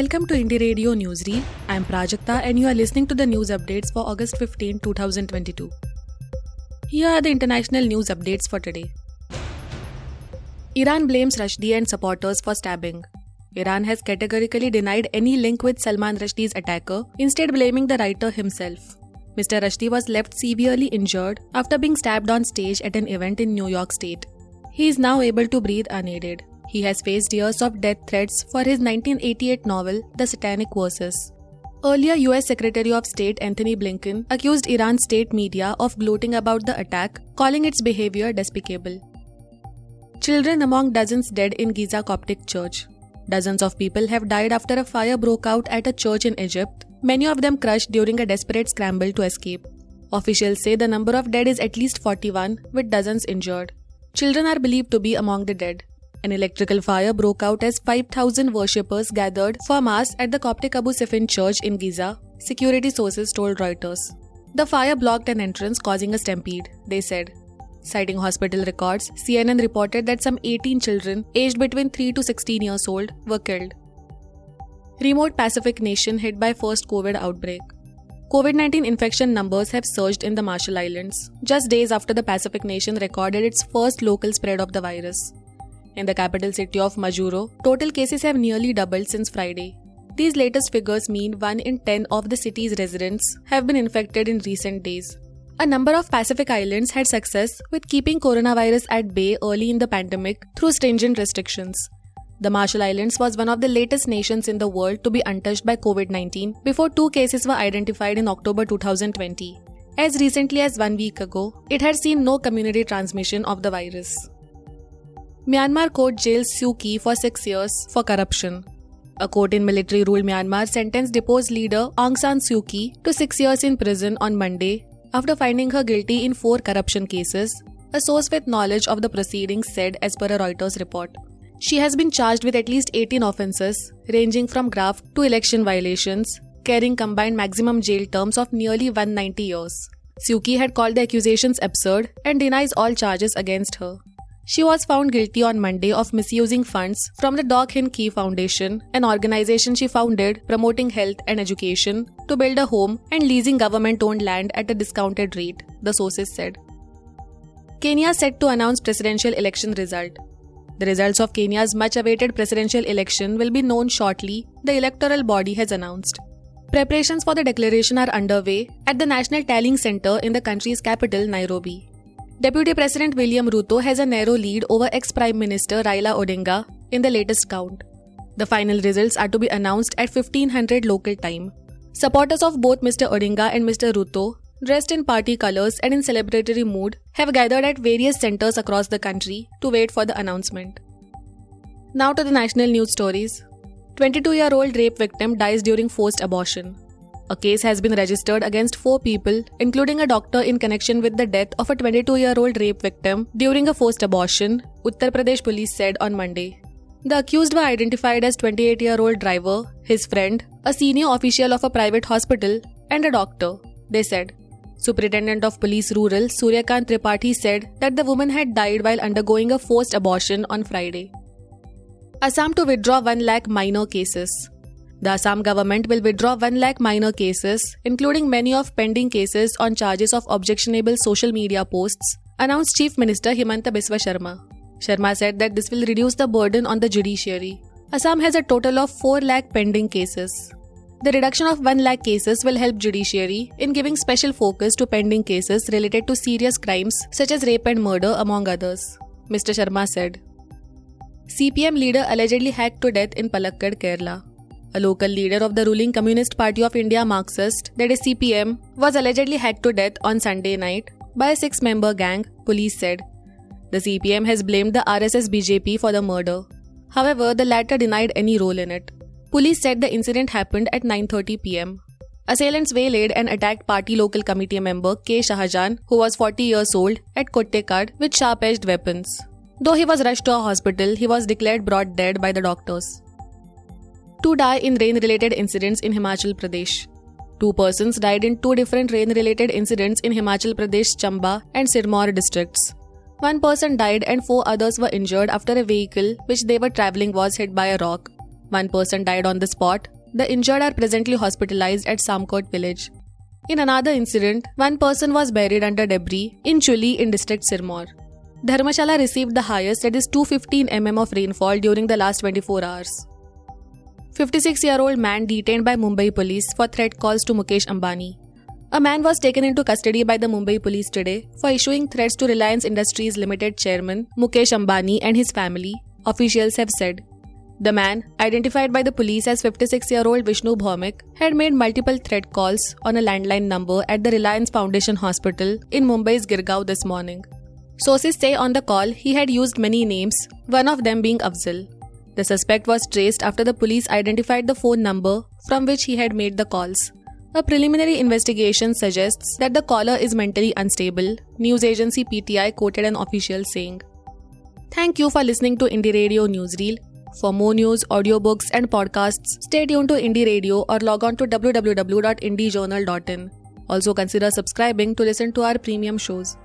Welcome to Indie Radio Newsreel. I'm Prajakta and you are listening to the news updates for August 15, 2022. Here are the international news updates for today. Iran blames Rushdie and supporters for stabbing. Iran has categorically denied any link with Salman Rushdie's attacker, instead blaming the writer himself. Mr. Rushdie was left severely injured after being stabbed on stage at an event in New York State. He is now able to breathe unaided. He has faced years of death threats for his 1988 novel, The Satanic Verses. Earlier, US Secretary of State Antony Blinken accused Iran's state media of gloating about the attack, calling its behavior despicable. Children among dozens dead in Giza Coptic Church. Dozens of people have died after a fire broke out at a church in Egypt, many of them crushed during a desperate scramble to escape. Officials say the number of dead is at least 41, with dozens injured. Children are believed to be among the dead. An electrical fire broke out as 5,000 worshippers gathered for Mass at the Coptic Abu Sifin church in Giza, security sources told Reuters. The fire blocked an entrance, causing a stampede, they said. Citing hospital records, CNN reported that some 18 children, aged between 3 to 16 years old, were killed. Remote Pacific nation hit by first COVID outbreak. COVID 19 infection numbers have surged in the Marshall Islands, just days after the Pacific nation recorded its first local spread of the virus. In the capital city of Majuro, total cases have nearly doubled since Friday. These latest figures mean 1 in 10 of the city's residents have been infected in recent days. A number of Pacific islands had success with keeping coronavirus at bay early in the pandemic through stringent restrictions. The Marshall Islands was one of the latest nations in the world to be untouched by COVID 19 before two cases were identified in October 2020. As recently as one week ago, it had seen no community transmission of the virus. Myanmar court jails Suu Kyi for six years for corruption. A court in military rule Myanmar sentenced deposed leader Aung San Suu Kyi to six years in prison on Monday after finding her guilty in four corruption cases, a source with knowledge of the proceedings said as per a Reuters report. She has been charged with at least 18 offences, ranging from graft to election violations, carrying combined maximum jail terms of nearly 190 years. Suu Kyi had called the accusations absurd and denies all charges against her. She was found guilty on Monday of misusing funds from the Daw Khin Kyi Foundation, an organization she founded promoting health and education, to build a home and leasing government owned land at a discounted rate, the sources said. Kenya set to announce presidential election result. The results of Kenya's much awaited presidential election will be known shortly, the electoral body has announced. Preparations for the declaration are underway at the National Tallying Center in the country's capital, Nairobi. Deputy President William Ruto has a narrow lead over ex Prime Minister Raila Odinga in the latest count. The final results are to be announced at 1500 local time. Supporters of both Mr. Odinga and Mr. Ruto, dressed in party colors and in celebratory mood, have gathered at various centers across the country to wait for the announcement. Now to the national news stories. 22 year old rape victim dies during forced abortion. A case has been registered against four people, including a doctor, in connection with the death of a 22 year old rape victim during a forced abortion, Uttar Pradesh police said on Monday. The accused were identified as 28 year old driver, his friend, a senior official of a private hospital, and a doctor, they said. Superintendent of Police Rural Suryakant Tripathi said that the woman had died while undergoing a forced abortion on Friday. Assam to withdraw 1 lakh minor cases. The Assam government will withdraw 1 lakh minor cases, including many of pending cases on charges of objectionable social media posts, announced Chief Minister Himanta Biswa Sharma. Sharma said that this will reduce the burden on the judiciary. Assam has a total of 4 lakh pending cases. The reduction of 1 lakh cases will help judiciary in giving special focus to pending cases related to serious crimes such as rape and murder among others, Mr. Sharma said. CPM leader allegedly hacked to death in Palakkad, Kerala. A local leader of the ruling Communist Party of India Marxist, that is CPM, was allegedly hacked to death on Sunday night by a six member gang, police said. The CPM has blamed the RSS BJP for the murder. However, the latter denied any role in it. Police said the incident happened at 9:30 pm. Assailants waylaid and attacked party local committee member K. Shahjahan, who was 40 years old, at Kottekad with sharp-edged weapons. Though he was rushed to a hospital, he was declared brought dead by the doctors. Two die in rain related incidents in Himachal Pradesh. Two persons died in two different rain related incidents in Himachal Pradesh, Chamba, and Sirmaur districts. One person died and four others were injured after a vehicle which they were traveling was hit by a rock. One person died on the spot. The injured are presently hospitalized at Samkot village. In another incident, one person was buried under debris in Chuli in district Sirmaur. Dharmashala received the highest that is 215 mm of rainfall during the last 24 hours. 56 year old man detained by Mumbai police for threat calls to Mukesh Ambani. A man was taken into custody by the Mumbai police today for issuing threats to Reliance Industries Limited chairman Mukesh Ambani and his family, officials have said. The man, identified by the police as 56 year old Vishnu Bhaumik, had made multiple threat calls on a landline number at the Reliance Foundation Hospital in Mumbai's Girgaon this morning. Sources say on the call he had used many names, one of them being Afzal. The suspect was traced after the police identified the phone number from which he had made the calls. A preliminary investigation suggests that the caller is mentally unstable, news agency PTI quoted an official saying. Thank you for listening to Indie Radio Newsreel. For more news, audiobooks, and podcasts, stay tuned to Indie Radio or log on to www.indiejournal.in. Also, consider subscribing to listen to our premium shows.